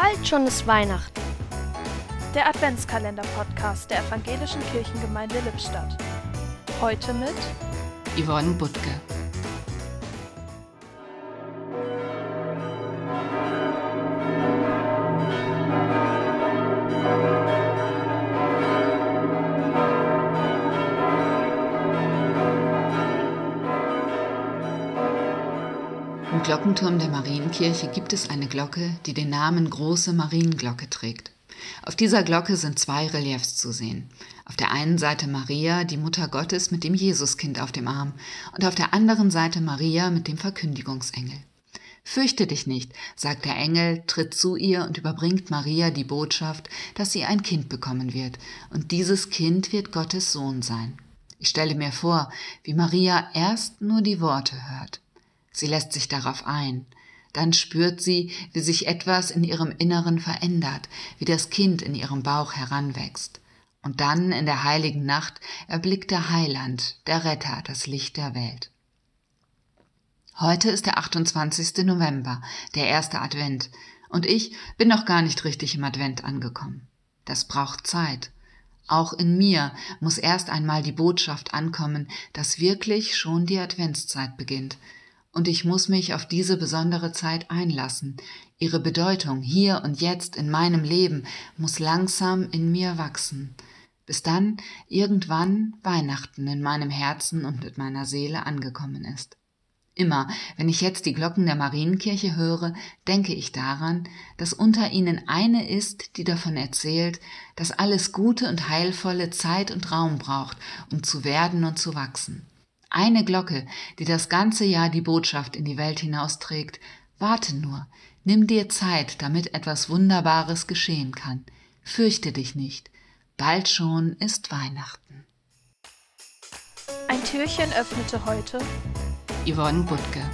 Bald schon ist Weihnachten. Der Adventskalender-Podcast der Evangelischen Kirchengemeinde Lippstadt. Heute mit Yvonne Butke. Im Glockenturm der Marienkirche gibt es eine Glocke, die den Namen Große Marienglocke trägt. Auf dieser Glocke sind zwei Reliefs zu sehen. Auf der einen Seite Maria, die Mutter Gottes mit dem Jesuskind auf dem Arm, und auf der anderen Seite Maria mit dem Verkündigungsengel. Fürchte dich nicht, sagt der Engel, tritt zu ihr und überbringt Maria die Botschaft, dass sie ein Kind bekommen wird, und dieses Kind wird Gottes Sohn sein. Ich stelle mir vor, wie Maria erst nur die Worte hört. Sie lässt sich darauf ein. Dann spürt sie, wie sich etwas in ihrem Inneren verändert, wie das Kind in ihrem Bauch heranwächst. Und dann in der heiligen Nacht erblickt der Heiland, der Retter, das Licht der Welt. Heute ist der 28. November, der erste Advent, und ich bin noch gar nicht richtig im Advent angekommen. Das braucht Zeit. Auch in mir muss erst einmal die Botschaft ankommen, dass wirklich schon die Adventszeit beginnt, und ich muss mich auf diese besondere Zeit einlassen. Ihre Bedeutung hier und jetzt in meinem Leben muss langsam in mir wachsen, bis dann irgendwann Weihnachten in meinem Herzen und mit meiner Seele angekommen ist. Immer, wenn ich jetzt die Glocken der Marienkirche höre, denke ich daran, dass unter ihnen eine ist, die davon erzählt, dass alles Gute und Heilvolle Zeit und Raum braucht, um zu werden und zu wachsen. Eine Glocke, die das ganze Jahr die Botschaft in die Welt hinausträgt. Warte nur, nimm dir Zeit, damit etwas Wunderbares geschehen kann. Fürchte dich nicht. Bald schon ist Weihnachten. Ein Türchen öffnete heute Yvonne Butke